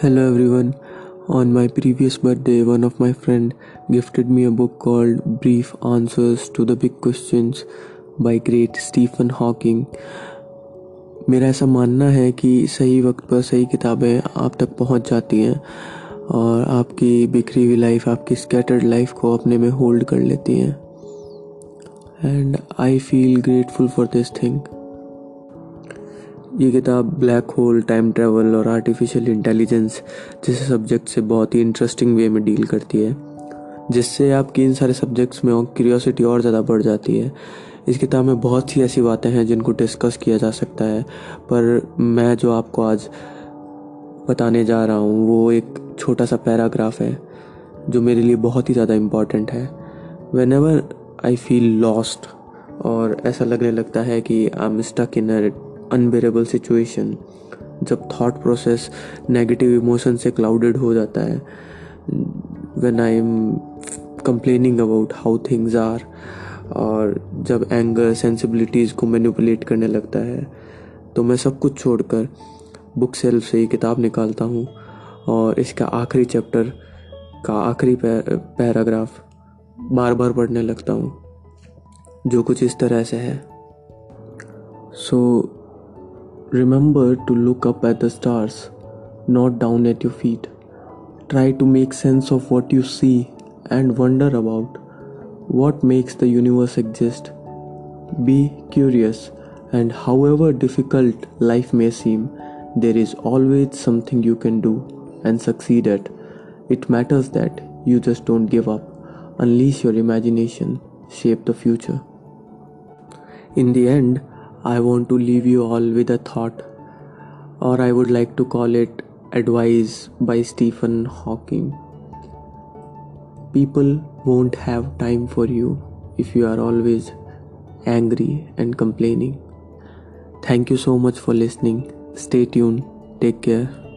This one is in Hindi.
Hello everyone. On my previous birthday, one of my friend gifted me a book called Brief Answers to the Big Questions by great Stephen Hawking. मेरा ऐसा मानना है कि सही वक्त पर सही किताबें आप तक पहुँच जाती हैं और आपकी बिखरी हुई लाइफ आपकी स्कैटर्ड लाइफ को अपने में होल्ड कर लेती हैं and I feel grateful for this thing ये किताब ब्लैक होल टाइम ट्रैवल और आर्टिफिशियल इंटेलिजेंस जैसे सब्जेक्ट से बहुत ही इंटरेस्टिंग वे में डील करती है, जिससे आपकी इन सारे सब्जेक्ट्स में क्यूरियोसिटी और ज़्यादा बढ़ जाती है। इस किताब में बहुत सी ऐसी बातें हैं जिनको डिस्कस किया जा सकता है, पर मैं जो आपको आज बताने जा रहा हूँ, वो एक छोटा सा पैराग्राफ है, जो मेरे लिए बहुत ही ज़्यादा इंपॉर्टेंट है। Whenever I feel lost और ऐसा लगने लगता है कि I am stuck in unbearable situation जब थॉट प्रोसेस नेगेटिव इमोशन से क्लाउडेड हो जाता है when I am complaining about how things are और जब एंगर सेंसिबिलिटीज़ को मैनिपुलेट करने लगता है तो मैं सब कुछ छोड़कर बुक सेल्फ से ही किताब निकालता हूँ और इसका आखिरी चैप्टर का आखिरी पैराग्राफ बार बार पढ़ने लगता हूँ जो कुछ इस तरह से है। सो so, Remember to look up at the stars, not down at your feet. Try to make sense of what you see and wonder about what makes the universe exist. Be curious, and however difficult life may seem, there is always something you can do and succeed at. It matters that you just don't give up. Unleash your imagination, shape the future. In the end, I want to leave you all with a thought, or I would like to call it advice by Stephen Hawking. People won't have time for you if you are always angry and complaining. Thank you so much for listening. Stay tuned. Take care.